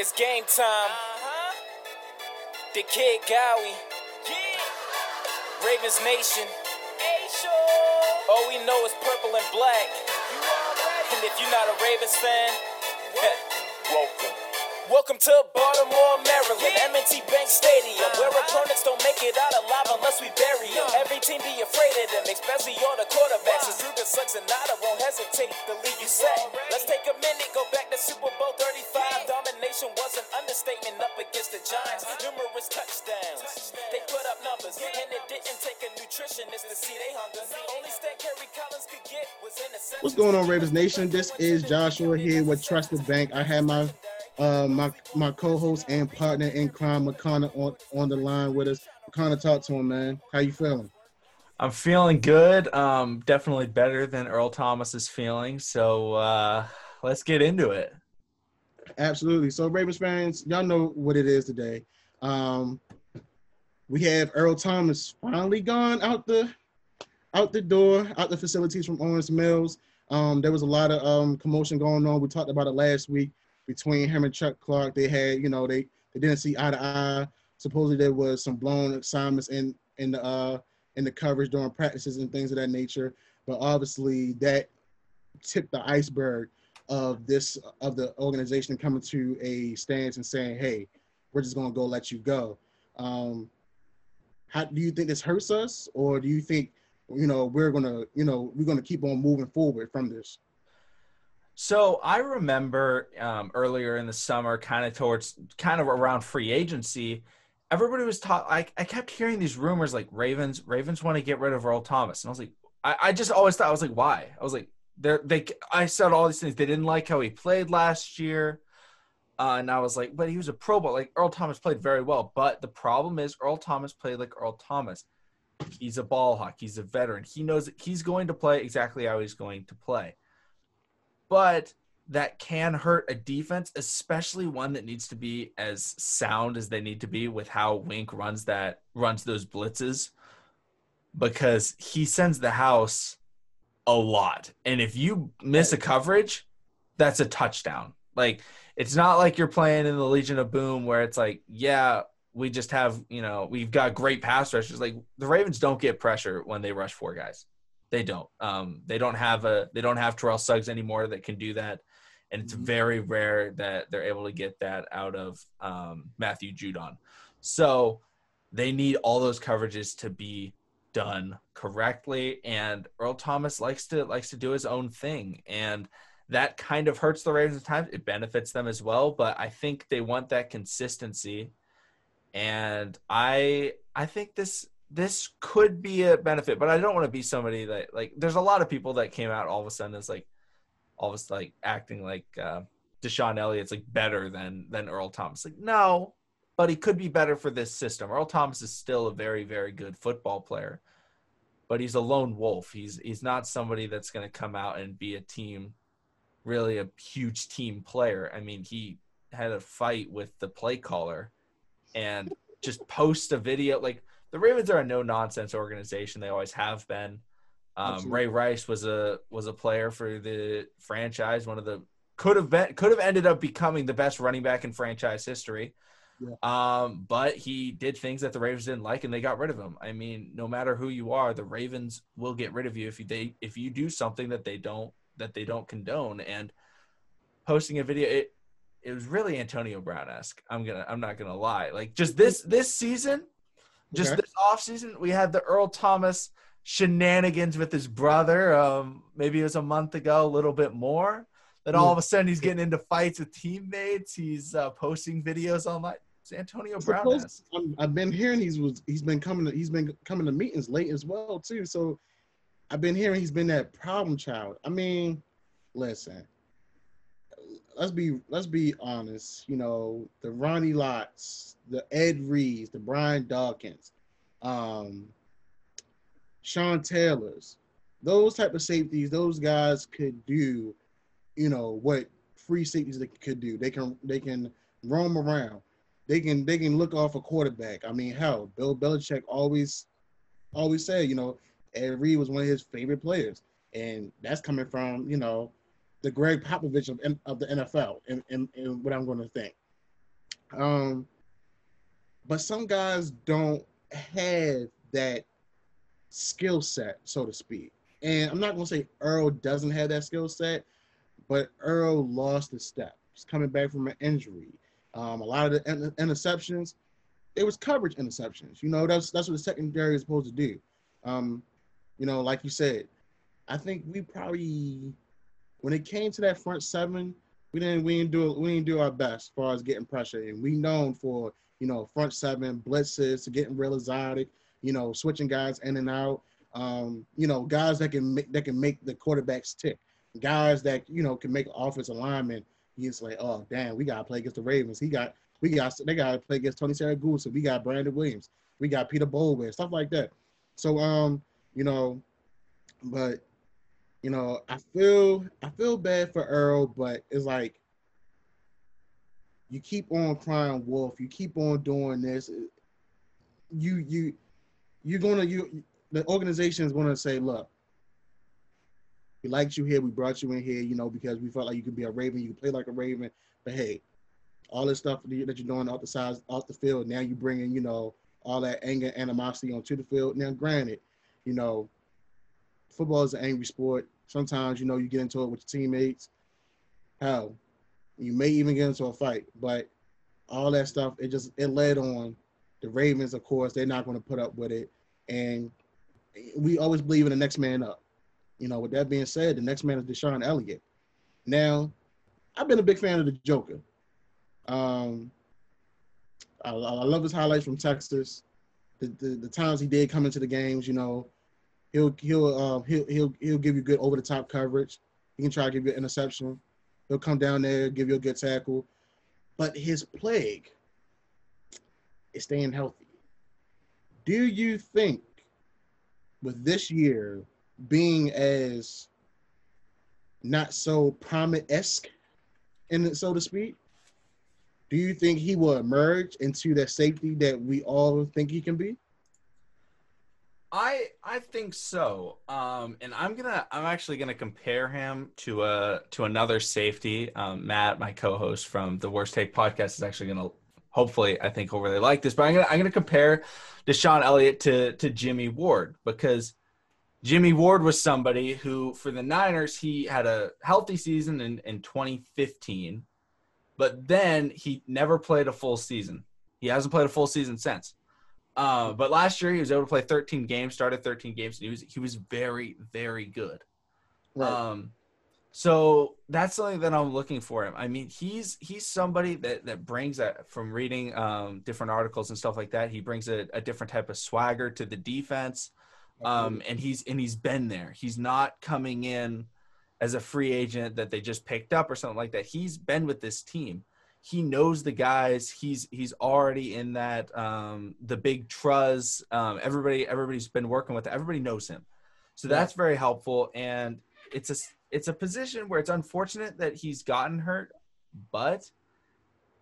It's game time. The Kid Gowie. Ravens Nation. All we know is purple and black. And if you're not a Ravens fan, welcome. Welcome to Baltimore, Maryland, M&T Bank Stadium, where opponents don't make it out alive unless we bury them. Every team be afraid of them, especially all the quarterbacks. As Ruben sucks and Nada won't hesitate to leave you sad. Let's take a minute, go back to Super Bowl 35. Domination was an understatement up against the Giants. Numerous touchdowns. They put up numbers, and it didn't take a nutritionist to see they hunger. The only stat Kerry Collins could get was in a What's going on, Ravens Nation? This is Joshua here with Trusted Bank. I have my uh, my my co-host and partner in crime, McConnell, on, on the line with us. McConnell, talk to him, man. How you feeling? I'm feeling good. Um, definitely better than Earl Thomas is feeling. So uh, let's get into it. Absolutely. So, Ravens fans, y'all know what it is today. Um, we have Earl Thomas finally gone out the out the door, out the facilities from Owings Mills. Um, there was a lot of um, commotion going on. We talked about it last week between him and Chuck Clark. They had, you know, they they didn't see eye to eye. Supposedly there was some blown assignments in in the uh, in the coverage during practices and things of that nature. But obviously that tipped the iceberg of this of the organization coming to a stance and saying, "Hey, we're just gonna go let you go." Um, how do you think this hurts us, or do you think you know we're gonna you know we're gonna keep on moving forward from this? So I remember um, earlier in the summer, kind of towards kind of around free agency, everybody was taught. I, I kept hearing these rumors like Ravens Ravens want to get rid of Earl Thomas, and I was like, I, I just always thought I was like, why? I was like, they they I said all these things. They didn't like how he played last year. Uh, and I was like, but he was a Pro Bowl. Like Earl Thomas played very well, but the problem is Earl Thomas played like Earl Thomas. He's a ball hawk. He's a veteran. He knows he's going to play exactly how he's going to play but that can hurt a defense, especially one that needs to be as sound as they need to be with how Wink runs that runs those blitzes because he sends the house a lot. And if you miss a coverage, that's a touchdown. Like it's not like you're playing in the Legion of Boom where it's like, yeah, we just have, you know, we've got great pass rushers. Like the Ravens don't get pressure when they rush four guys. They don't. Um, they don't have a they don't have Terrell Suggs anymore that can do that, and it's mm-hmm. very rare that they're able to get that out of um, Matthew Judon. So they need all those coverages to be done correctly, and Earl Thomas likes to likes to do his own thing, and that kind of hurts the Ravens at times. It benefits them as well, but I think they want that consistency, and I I think this this could be a benefit, but I don't want to be somebody that like. There's a lot of people that came out all of a sudden as like, all of a sudden like acting like uh, DeShon Elliott's like better than than Earl Thomas. Like no, but he could be better for this system. Earl Thomas is still a very very good football player, but he's a lone wolf. He's he's not somebody that's going to come out and be a team, really a huge team player. I mean, he had a fight with the play caller, and just post a video like the Ravens are a no nonsense organization. They always have been. Um, Ray Rice was a was a player for the franchise. One of the could have been could have ended up becoming the best running back in franchise history. Yeah. Um, but he did things that the Ravens didn't like, and they got rid of him. I mean, no matter who you are, the Ravens will get rid of you if you they if you do something that they don't that they don't condone. And posting a video, it it was really Antonio Brown esque. I'm gonna I'm not gonna lie. Like just this this season, just okay. this offseason, we had the Earl Thomas shenanigans with his brother. Um, maybe it was a month ago, a little bit more. Then all of a sudden, he's getting into fights with teammates. He's uh, posting videos online. It's Antonio Brown. I've been hearing he's was he's been coming to, he's been coming to meetings late as well too. So I've been hearing he's been that problem child. I mean, listen, let's be let's be honest. You know, the Ronnie Lots, the Ed Reeds, the Brian Dawkins, um, Sean Taylor's, those type of safeties, those guys could do, you know, what free safeties they could do. They can they can roam around. They can they can look off a quarterback. I mean, hell, Bill Belichick always always said, you know, Ed Reed was one of his favorite players, and that's coming from you know the Gregg Popovich of, of the NFL, and, and, and what I'm going to think. Um, but some guys don't have that skill set, so to speak. And I'm not gonna say Earl doesn't have that skill set, but Earl lost a step. He's coming back from an injury. Um, a lot of the in- interceptions, it was coverage interceptions. You know, that's that's what the secondary is supposed to do. Um, you know, like you said, I think we probably when it came to that front seven, we didn't we didn't do we didn't do our best as far as getting pressure. And we known for you know front seven blitzes, getting real exotic, you know, switching guys in and out. Um, you know, guys that can make that can make the quarterbacks tick. Guys that you know can make offensive lineman. He's like, oh damn, we gotta play against the Ravens. He got we got they gotta play against Tony Siragusa. We got Brandon Williams. We got Peter Boulware, stuff like that. So um, you know, but you know, I feel I feel bad for Earl, but it's like you keep on crying wolf, you keep on doing this. You you you're gonna you the organization is gonna say, look, we liked you here, we brought you in here, you know, because we felt like you could be a Raven, you could play like a Raven, but hey, all this stuff that you're doing off the sides, off the field, now you're bringing, you know, all that anger, animosity onto the field. Now, granted, you know, football is an angry sport. Sometimes, you know, you get into it with your teammates. Hell, you may even get into a fight, but all that stuff, it just it led on. The Ravens, of course, they're not going to put up with it, and we always believe in the next man up. You know, with that being said, the next man is DeShon Elliott. Now, I've been a big fan of the Joker. Um, I, I love his highlights from Texas. The, the, the times he did come into the games, you know, he'll he'll uh, he'll he'll he'll give you good over the top coverage. He can try to give you an interception. He'll come down there, give you a good tackle. But his plague is staying healthy. Do you think with this year being as not so prominent-esque, in so to speak, do you think he will emerge into that safety that we all think he can be? I I think so. Um, and I'm gonna I'm actually gonna compare him to a to another safety. Um, Matt, my co-host from the Worst Take podcast, is actually gonna hopefully I think he'll really like this. But I'm gonna I'm gonna compare DeShon Elliott to to Jimmy Ward because Jimmy Ward was somebody who for the Niners he had a healthy season in, in 2015, but then he never played a full season. He hasn't played a full season since. Uh, but last year he was able to play 13 games, started 13 games, and he was he was very very good. Right. Um, so that's something that I'm looking for him. I mean, he's he's somebody that that brings that from reading um, different articles and stuff like that. He brings a, a different type of swagger to the defense, um, and he's and he's been there. He's not coming in as a free agent that they just picked up or something like that. He's been with this team he knows the guys. He's he's already in that um, the big truz. Um, everybody everybody's been working with. Everybody knows him, so that's very helpful. And it's a it's a position where it's unfortunate that he's gotten hurt, but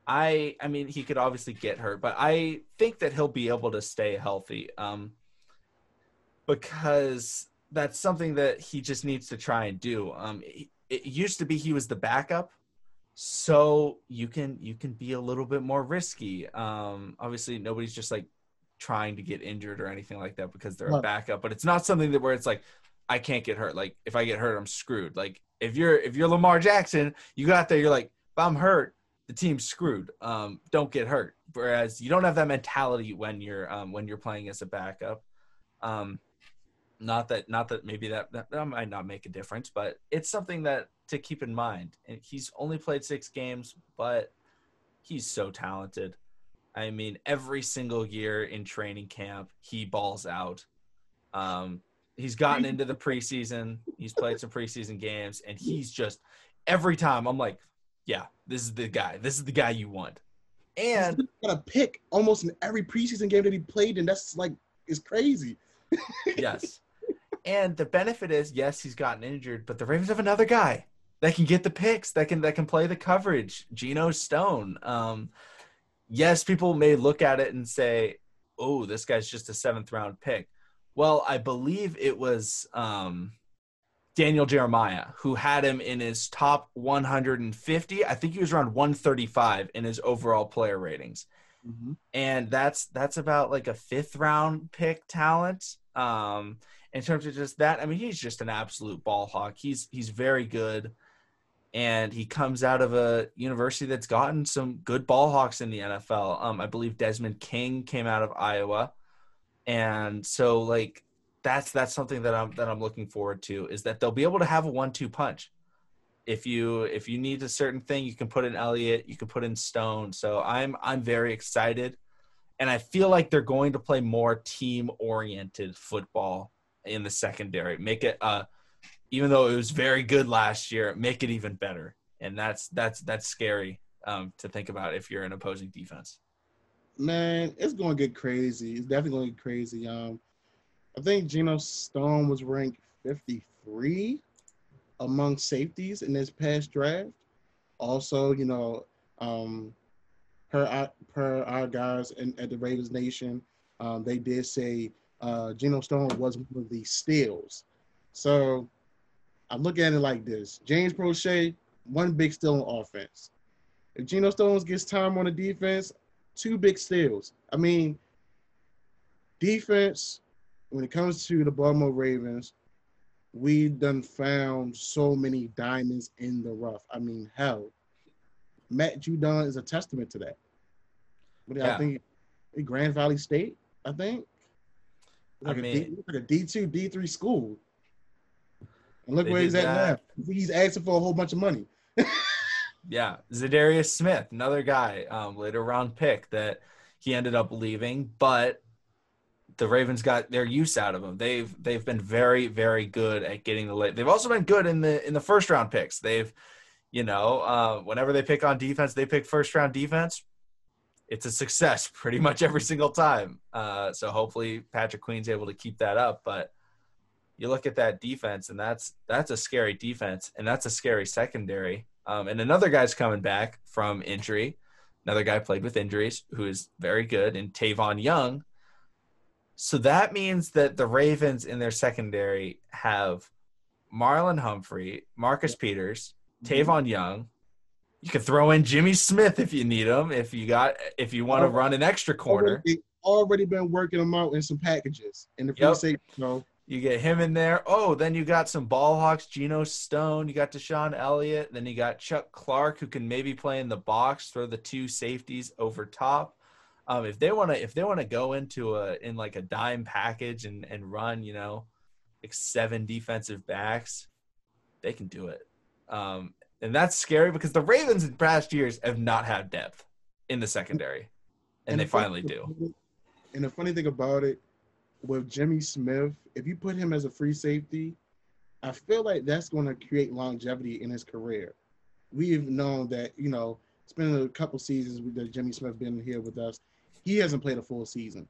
I I mean he could obviously get hurt, but I think that he'll be able to stay healthy. Um, because that's something that he just needs to try and do. Um, it, it used to be he was the backup so you can you can be a little bit more risky um obviously nobody's just like trying to get injured or anything like that because they're a backup but it's not something that where it's like i can't get hurt. Like if i get hurt i'm screwed. Like if you're if you're lamar jackson you got there you're like if i'm hurt the team's screwed. Um don't get hurt. Whereas you don't have that mentality when you're um when you're playing as a backup. Um not that not that maybe that, that, that might not make a difference but it's something that to keep in mind. And he's only played six games but he's so talented. I mean every single year in training camp he balls out. Um he's gotten into the preseason. He's played some preseason games and he's just every time i'm like yeah this is the guy. This is the guy you want. And got a pick almost in every preseason game that he played and that's like is crazy. Yes. And the benefit is, yes, he's gotten injured, but the Ravens have another guy that can get the picks, that can that can play the coverage. Geno Stone. Um, yes, people may look at it and say, "Oh, this guy's just a seventh round pick." Well, I believe it was um, Daniel Jeremiah, who had him in his top 150. I think he was around 135 in his overall player ratings. Mm-hmm. And that's that's about like a fifth round pick talent. Um, in terms of just that, I mean, he's just an absolute ball hawk. He's he's very good, and he comes out of a university that's gotten some good ball hawks in the NFL. Um, I believe Desmond King came out of Iowa, and so like that's that's something that I'm that I'm looking forward to is that they'll be able to have a one-two punch. If you if you need a certain thing, you can put in Elliott, you can put in Stone. So I'm I'm very excited, and I feel like they're going to play more team-oriented football in the secondary. Make it uh, even though it was very good last year, make it even better. And that's that's that's scary um, to think about if you're an opposing defense. Man, it's going to get crazy. It's definitely going to get crazy. Um, I think Geno Stone was ranked 53 among safeties in this past draft. Also, you know, um, per per our guys in, at the Ravens Nation, um, they did say uh, Geno Stone was one of the steals. So I look at it like this: James Proche, one big steal on offense. If Geno Stones gets time on the defense, two big steals. I mean, defense when it comes to the Baltimore Ravens, we done found so many diamonds in the rough. I mean, hell, Matt Judon is a testament to that. But yeah. I think Grand Valley State, I think. Like I mean, a D, like a D two, D three school. And look where he's at that. now. He's asking for a whole bunch of money. yeah, Za'Darius Smith, another guy, um, later round pick that he ended up leaving, but the Ravens got their use out of them. They've they've been very very good at getting the late. They've also been good in the in the first round picks. They've you know uh, whenever they pick on defense, they pick first round defense. It's a success pretty much every single time. Uh, so hopefully Patrick Queen's able to keep that up. But you look at that defense, and that's that's a scary defense, and that's a scary secondary. Um, and another guy's coming back from injury. Another guy played with injuries who is very good, and Tavon Young so that means that the Ravens in their secondary have Marlon Humphrey, Marcus Peters, mm-hmm. Tavon Young. You can throw in Jimmy Smith if you need him. If you got, if you want to run an extra corner. Already, already been working them out in some packages in the free yep. safety. You, you get him in there. Oh, then you got some ball hawks, Geno Stone. You got DeShon Elliott. Then you got Chuck Clark, who can maybe play in the box, throw the two safeties over top um, if they want to if they want to go into a in like a dime package and and run you know like seven defensive backs they can do it um, and that's scary because the ravens in past years have not had depth in the secondary and, and they finally do and the funny thing about it with jimmy smith if you put him as a free safety i feel like that's going to create longevity in his career we've known that you know it's been a couple seasons that Jimmy Smith been here with us, he hasn't played a full season.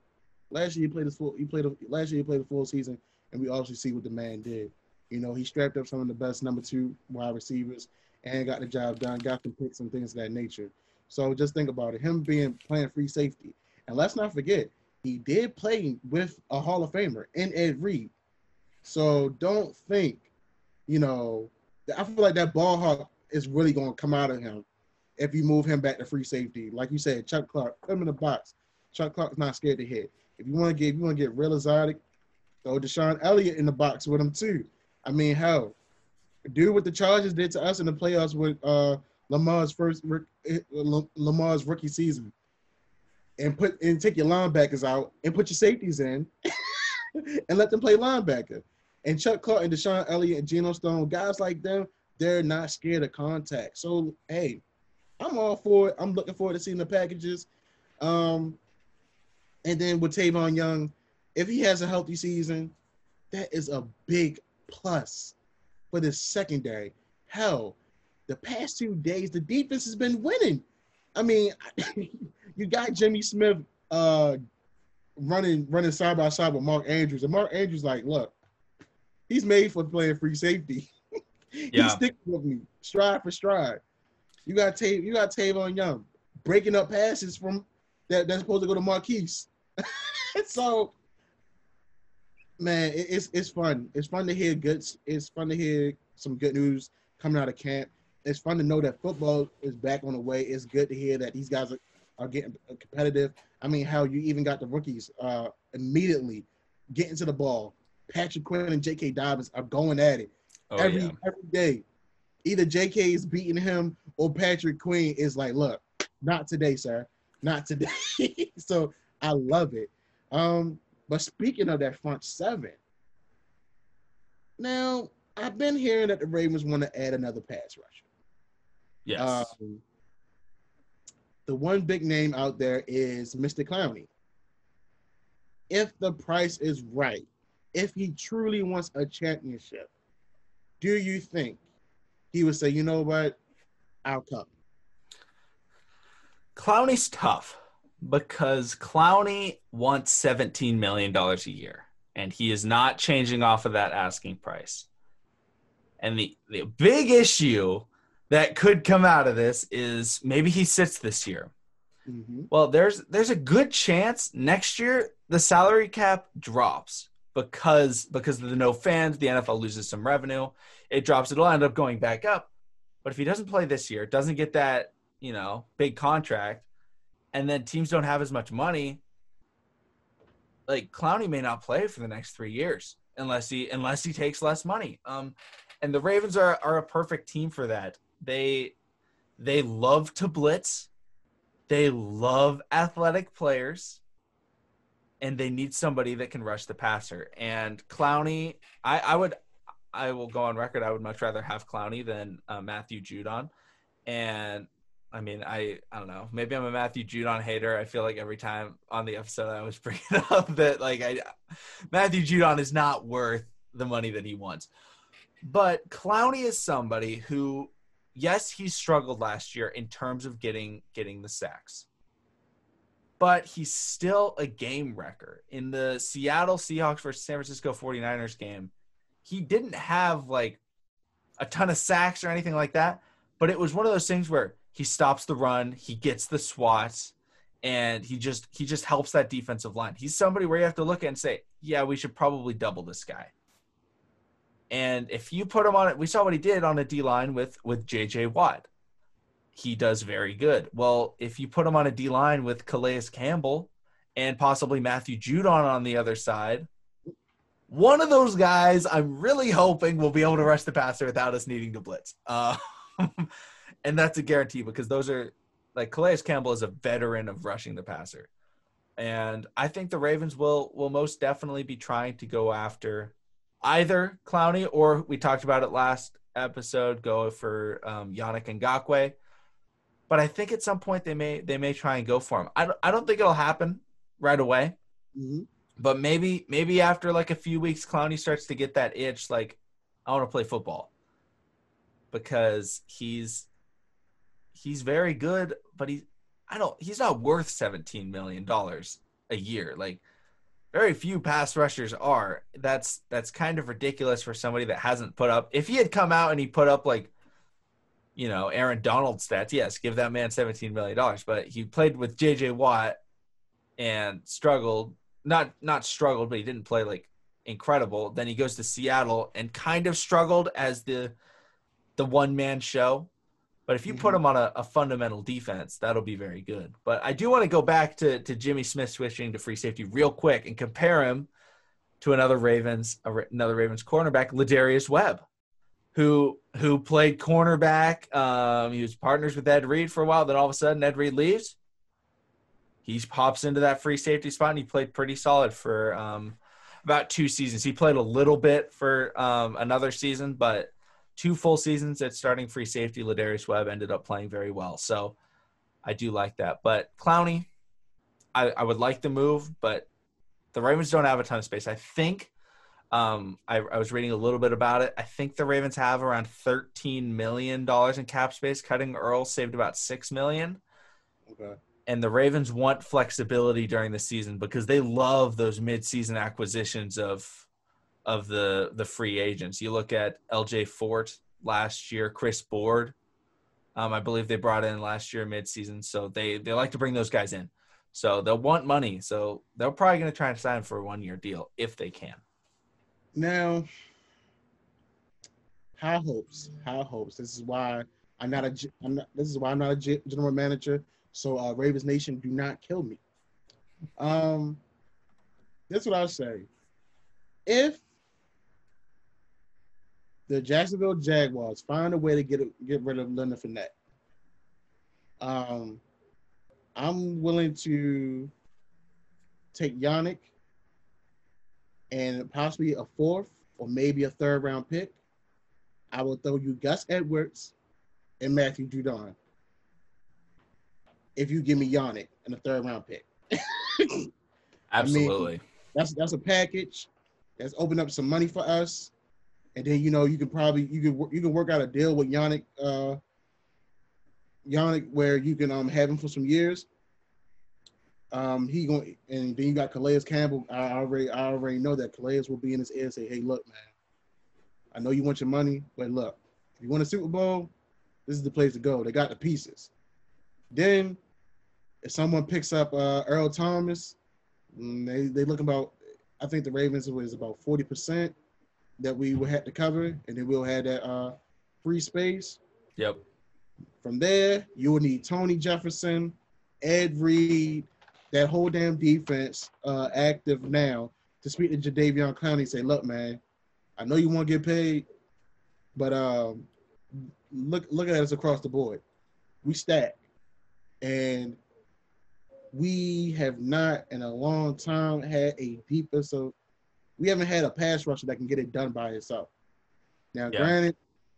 Last year he played a full. He played a, last year he played a full season, and we obviously see what the man did. You know, he strapped up some of the best number two wide receivers and got the job done, got them picks and things of that nature. So just think about it. Him being playing free safety. And let's not forget, he did play with a Hall of Famer in Ed Reed. So don't think, you know, I feel like that ball hawk is really going to come out of him if you move him back to free safety. Like you said, Chuck Clark, put him in the box. Chuck Clark's not scared to hit. If you want to get, you want to get real exotic, throw DeShon Elliott in the box with him too. I mean, hell, do what the Chargers did to us in the playoffs with uh, Lamar's first Lamar's rookie season, and put and take your linebackers out and put your safeties in, and let them play linebacker. And Chuck Clark and DeShon Elliott and Geno Stone, guys like them, they're not scared of contact. So hey, I'm all for it. I'm looking forward to seeing the packages. Um, and then with Tavon Young, if he has a healthy season, that is a big plus for the secondary. Hell, the past two days, the defense has been winning. I mean, you got Jimmy Smith uh, running running side by side with Mark Andrews, and Mark Andrews like, look, he's made for playing free safety. Yeah. he's sticking with me stride for stride. You got Tav- you got Tavon Young breaking up passes from that that's supposed to go to Marquise. so man, it, it's it's fun. It's fun to hear good. It's fun to hear some good news coming out of camp. It's fun to know that football is back on the way. It's good to hear that these guys are, are getting competitive. I mean, how you even got the rookies uh, immediately getting to the ball. Patrick Queen and J.K. Dobbins are going at it oh, every yeah. every day. Either J.K. is beating him or Patrick Queen is like, look, not today, sir, not today. so I love it. Um, but speaking of that front seven, now I've been hearing that the Ravens want to add another pass rusher. Yes. Um, the one big name out there is Mr. Clowney. If the price is right, if he truly wants a championship, do you think he would say, you know what, I'll come? Clowney's tough because Clowney wants $17 million a year, and he is not changing off of that asking price. And the, the big issue that could come out of this is maybe he sits this year. Mm-hmm. Well, there's there's a good chance next year the salary cap drops because because of the no fans, the NFL loses some revenue. It drops. It'll end up going back up. But if he doesn't play this year, doesn't get that you know big contract, and then teams don't have as much money, like Clowney may not play for the next three years unless he unless he takes less money. Um, and the Ravens are are a perfect team for that. They they love to blitz. They love athletic players. And they need somebody that can rush the passer. And Clowney, I, I would I will go on record. I would much rather have Clowney than uh, Matthew Judon. And I mean, I I don't know. Maybe I'm a Matthew Judon hater. I feel like every time on the episode I was bringing up that like I Matthew Judon is not worth the money that he wants. But Clowney is somebody who, yes, he struggled last year in terms of getting getting the sacks. But he's still a game wrecker. In the Seattle Seahawks versus San Francisco 49ers game, he didn't have like a ton of sacks or anything like that. But it was one of those things where he stops the run, he gets the swats, and he just he just helps that defensive line. He's somebody where you have to look at and say, yeah, we should probably double this guy. And if you put him on it, we saw what he did on a D line with with JJ Watt. He does very good. Well, if you put him on a D line with Calais Campbell and possibly Matthew Judon on the other side, one of those guys I'm really hoping will be able to rush the passer without us needing to blitz. Uh, and that's a guarantee because those are like Calais Campbell is a veteran of rushing the passer. And I think the Ravens will will most definitely be trying to go after either Clowney or we talked about it last episode, go for um, Yannick Ngakoue. But I think at some point they may they may try and go for him. I don't, I don't think it'll happen right away. Mm-hmm. But maybe maybe after like a few weeks, Clowney starts to get that itch, like I want to play football because he's he's very good, but he I don't he's not worth seventeen million dollars a year. Like very few pass rushers are. That's that's kind of ridiculous for somebody that hasn't put up. If he had come out and he put up like, you know, Aaron Donald stats, yes, give that man seventeen million dollars. But he played with J.J. Watt and struggled. Not not struggled, but he didn't play like incredible. Then he goes to Seattle and kind of struggled as the the one man show. But if you mm-hmm. put him on a, a, fundamental defense, that'll be very good. But I do want to go back to, to Jimmy Smith switching to free safety real quick and compare him to another Ravens another Ravens cornerback, Lardarius Webb, who who played cornerback. Um, he was partners with Ed Reed for a while. Then all of a sudden, Ed Reed leaves. He pops into that free safety spot, and he played pretty solid for um, about two seasons. He played a little bit for um, another season, but two full seasons at starting free safety, Lardarius Webb ended up playing very well. So I do like that. But Clowney, I, I would like the move, but the Ravens don't have a ton of space. I think um, I, I, was reading a little bit about it. I think the Ravens have around thirteen million dollars in cap space. Cutting Earl saved about six million. Okay. And the Ravens want flexibility during the season because they love those mid-season acquisitions of of the the free agents. You look at LJ Fort last year, Chris Board. Um, I believe they brought in last year midseason, so they they like to bring those guys in. So they'll want money, so they're probably going to try and sign for a one year deal if they can. Now, high hopes, high hopes. This is why I'm not a. I'm not. This is why I'm not a general manager. So, uh, Ravens Nation, do not kill me. Um, that's what I'll say. If the Jacksonville Jaguars find a way to get get rid of Leonard Fournette, um, I'm willing to take Yannick and possibly a fourth or maybe a third round pick. I will throw you Gus Edwards and Matthew Judon. If you give me Yannick and a third round pick. Absolutely. I mean, that's that's a package. That's opened up some money for us. And then you know you can probably you can you can work out a deal with Yannick uh Yannick where you can um have him for some years. Um, he going and then you got Calais Campbell. I already I already know that Calais will be in his ear and say, "Hey, look, man, I know you want your money, but look, if you want a Super Bowl, this is the place to go. They got the pieces." Then, if someone picks up uh, Earl Thomas, mm, they they look about. I think the Ravens was about forty percent that we would have to cover, and then we'll have that uh, free space. Yep. From there, you will need Tony Jefferson, Ed Reed, that whole damn defense uh, active now to speak to Jadeveon Clowney. Say, look, man, I know you want to get paid, but um, look look at us across the board. We stack, and we have not in a long time had a defensive. We haven't had a pass rusher that can get it done by itself. Now, yeah. granted,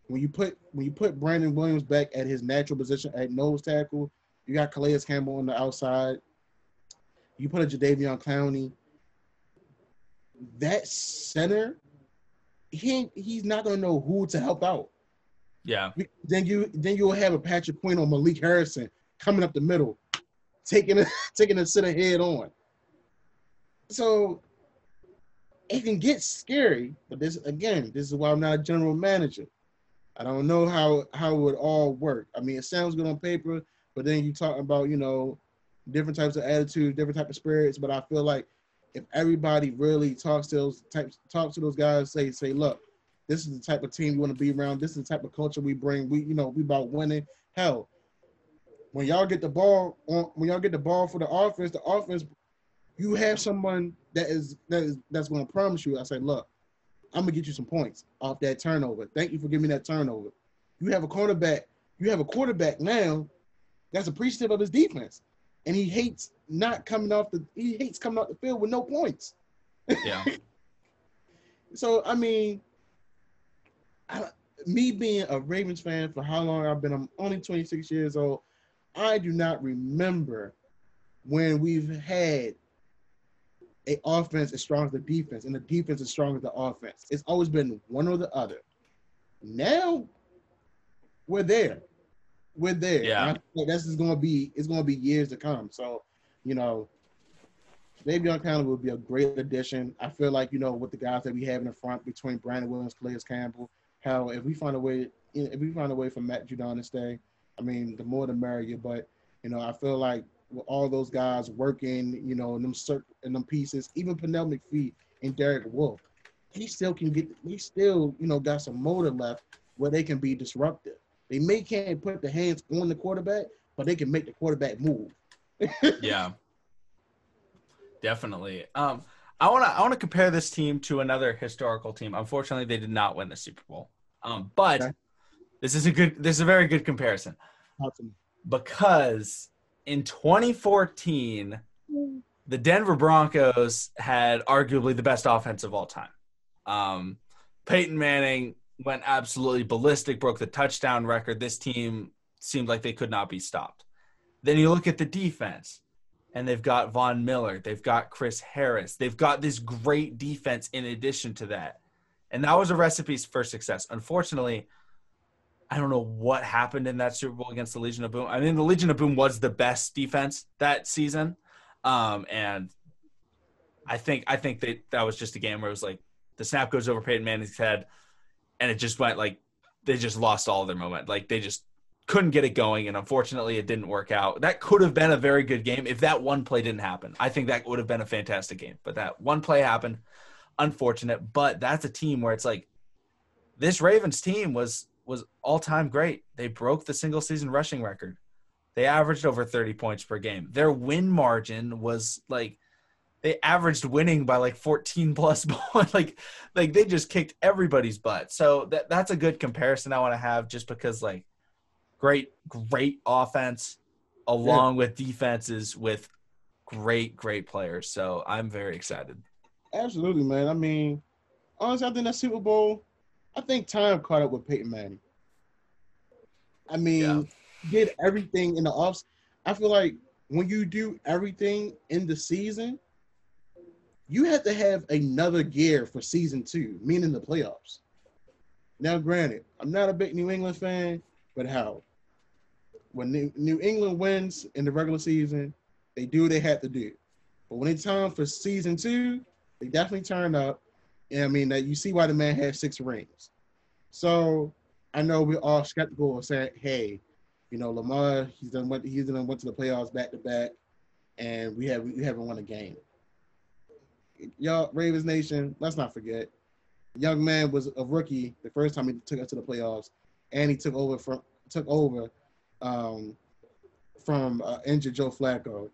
when you put when you put Brandon Williams back at his natural position at nose tackle, you got Calais Campbell on the outside. You put a Jadeveon Clowney. That center, he he's not gonna know who to help out. Yeah. Then you then you'll have a Patrick Queen or Malik Harrison coming up the middle, taking a taking a center head on. So it can get scary, but this again, this is why I'm not a general manager. I don't know how how it would all work. I mean, it sounds good on paper, but then you talk about you know different types of attitudes, different type of spirits. But I feel like if everybody really talks to those types, talk to those guys, say say, look, this is the type of team you want to be around. This is the type of culture we bring. We you know we about winning. Hell, when y'all get the ball on, when y'all get the ball for the offense, the offense, you have someone that is that is that's going to promise you. I say, look, I'm gonna get you some points off that turnover. Thank you for giving me that turnover. You have a cornerback. You have a quarterback now that's appreciative of his defense, and he hates not coming off the. He hates coming off the field with no points. Yeah. so I mean, I, me being a Ravens fan for how long I've been, I'm only 26 years old. I do not remember when we've had a offense as strong as the defense, and the defense as strong as the offense. It's always been one or the other. Now we're there. We're there. Yeah. That's just gonna be it's gonna be years to come. So, you know, Davion Clowney would be a great addition. I feel like, you know, with the guys that we have in the front between Brandon Williams, Calais Campbell, how if we find a way if we find a way for Matt Judon to stay, I mean, the more the merrier. But, you know, I feel like all those guys working, you know, in them cert in them pieces, even Pernell McPhee and Derek Wolfe, he still can get he still, you know, got some motor left where they can be disruptive. They may can't put the hands on the quarterback, but they can make the quarterback move. yeah. Definitely. Um I want to I want to compare this team to another historical team. Unfortunately, they did not win the Super Bowl. Um, but okay. this is a good this is a very good comparison. Awesome. Because in 2014, the Denver Broncos had arguably the best offense of all time. Um, Peyton Manning went absolutely ballistic, broke the touchdown record. This team seemed like they could not be stopped. Then you look at the defense, and they've got Von Miller, they've got Chris Harris, they've got this great defense in addition to that. And that was a recipe for success. Unfortunately, I don't know what happened in that Super Bowl against the Legion of Boom. I mean, the Legion of Boom was the best defense that season, um, and I think I think that that was just a game where it was like the snap goes over Peyton Manning's head, and it just went like they just lost all their moment. Like they just couldn't get it going, and unfortunately, it didn't work out. That could have been a very good game if that one play didn't happen. I think that would have been a fantastic game, but that one play happened. unfortunate, but that's a team where it's like this Ravens team was was all time great. They broke the single season rushing record. They averaged over 30 points per game. Their win margin was like they averaged winning by like 14 plus points. like like they just kicked everybody's butt. So that that's a good comparison I want to have just because like great great offense along yeah. with defenses with great great players. So I'm very excited. Absolutely, man. I mean, honestly, I think that Super Bowl, I think time caught up with Peyton Manning. I mean, yeah. did everything in the offs. I feel like when you do everything in the season, you have to have another gear for season two, meaning the playoffs. Now, granted, I'm not a big New England fan, but how? When New, New England wins in the regular season, they do what they have to do. But when it's time for season two, they definitely turned up. I mean, that you see why the man has six rings. So I know we're all skeptical of saying, hey, you know, Lamar, he's done went he's done went to the playoffs back to back, and we have we haven't won a game. Y'all, Ravens Nation, let's not forget, young man was a rookie the first time he took us to the playoffs, and he took over from took over um, from uh, injured Joe Flacco,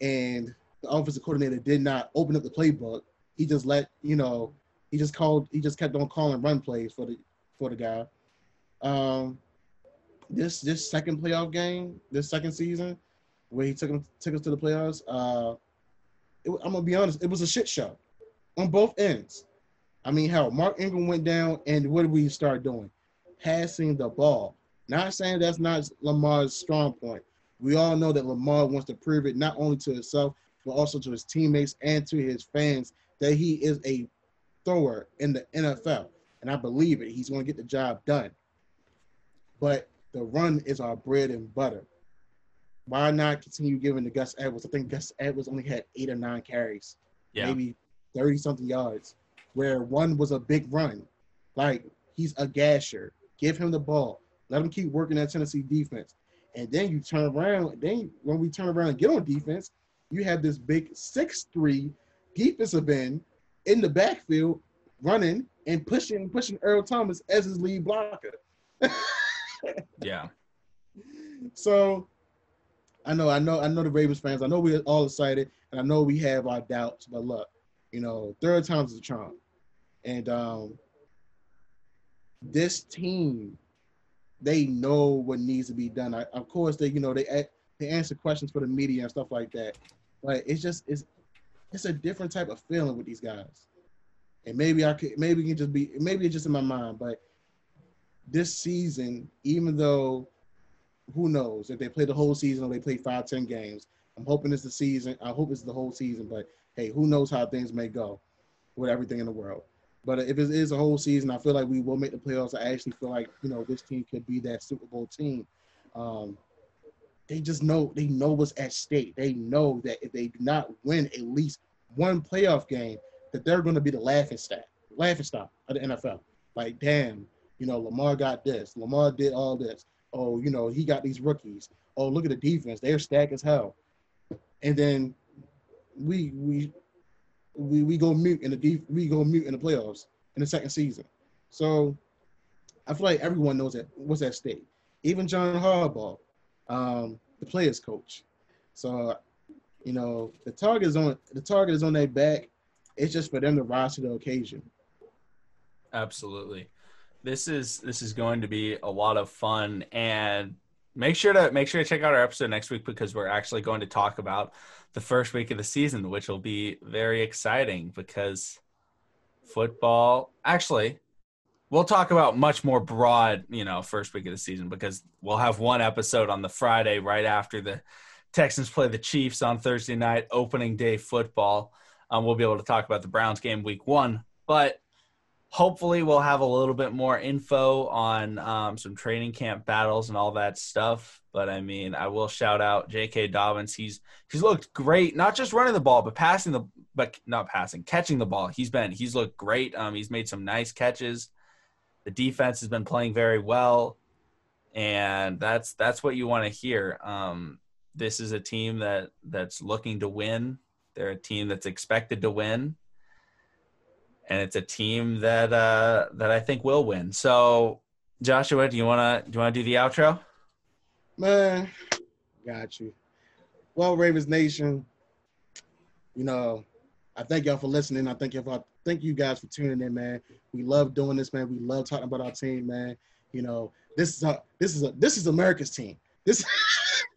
and the offensive coordinator did not open up the playbook. He just let you know, he just called, he just kept on calling run plays for the for the guy. Um, this this second playoff game, this second season, where he took him took us to the playoffs. Uh, it, I'm gonna be honest, it was a shit show on both ends. I mean, hell, Mark Ingram went down, and what did we start doing? Passing the ball. Not saying that's not Lamar's strong point. We all know that Lamar wants to prove it not only to himself, but also to his teammates and to his fans that he is a thrower in the NFL. And I believe it. He's going to get the job done. But the run is our bread and butter. Why not continue giving to Gus Edwards? I think Gus Edwards only had eight or nine carries, yeah. maybe 30 something yards, where one was a big run. Like, he's a gasher. Give him the ball. Let him keep working that Tennessee defense. And then you turn around, then when we turn around and get on defense, you have this big six-three defensive end in the backfield running and pushing pushing Earl Thomas as his lead blocker. yeah. So I know, I know, I know the Ravens fans. I know we're all excited, and I know we have our doubts. But look, you know, third time's a charm, and um, this team, they know what needs to be done. I, of course, they, you know, they they answer questions for the media and stuff like that. But it's just it's it's a different type of feeling with these guys. And maybe I could maybe it can just be maybe it's just in my mind, but this season, even though who knows if they play the whole season or they play five, ten games. I'm hoping it's the season. I hope it's the whole season, but hey, who knows how things may go with everything in the world. But if it is a whole season, I feel like we will make the playoffs. I actually feel like you know this team could be that Super Bowl team. Um, they just know they know what's at stake. They know that if they do not win at least one playoff game, that they're going to be the laughing stock, laughing stock of the NFL. Like, damn, you know, Lamar got this. Lamar did all this. Oh, you know, he got these rookies. Oh, look at the defense. They're stacked as hell. And then we we we we go mute in the def- we go mute in the playoffs in the second season. So I feel like everyone knows that what's at stake. Even John Harbaugh, um, the players coach. So, you know, the target is on the target is on their back. It's just for them to rise to the occasion. Absolutely. This is this is going to be a lot of fun and make sure to make sure to check out our episode next week because we're actually going to talk about the first week of the season, which will be very exciting because football actually we'll talk about much more broad, you know, first week of the season because we'll have one episode on the Friday right after the Texans play the Chiefs on Thursday night, opening day football. Um, we'll be able to talk about the Browns game week one, but hopefully we'll have a little bit more info on um, some training camp battles and all that stuff. But I mean, I will shout out J.K. Dobbins. He's he's looked great, not just running the ball, but passing the but not passing, catching the ball. He's been he's looked great. Um, he's made some nice catches. The defense has been playing very well, and that's that's what you want to hear. Um, this is a team that that's looking to win. They're a team that's expected to win, and it's a team that uh, that I think will win. So, Joshua, do you wanna do you wanna do the outro? Man, got you. Well, Ravens Nation, you know, I thank y'all for listening. I thank y'all for thank you guys for tuning in, man. We love doing this, man. We love talking about our team, man. You know, this is a this is a this is America's team. This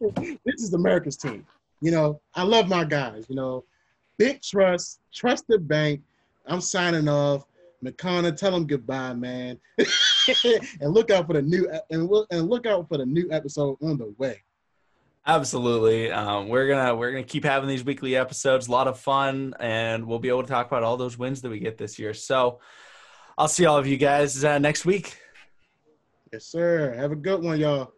this is America's team. You know, I love my guys. You know, big trust, trust the bank. I'm signing off. McConnell, tell them goodbye, man. and look out for the new and look out for the new episode on the way. Absolutely. Um, we're gonna we're gonna keep having these weekly episodes. A lot of fun, and we'll be able to talk about all those wins that we get this year. So, I'll see all of you guys uh, next week. Yes, sir. Have a good one, y'all.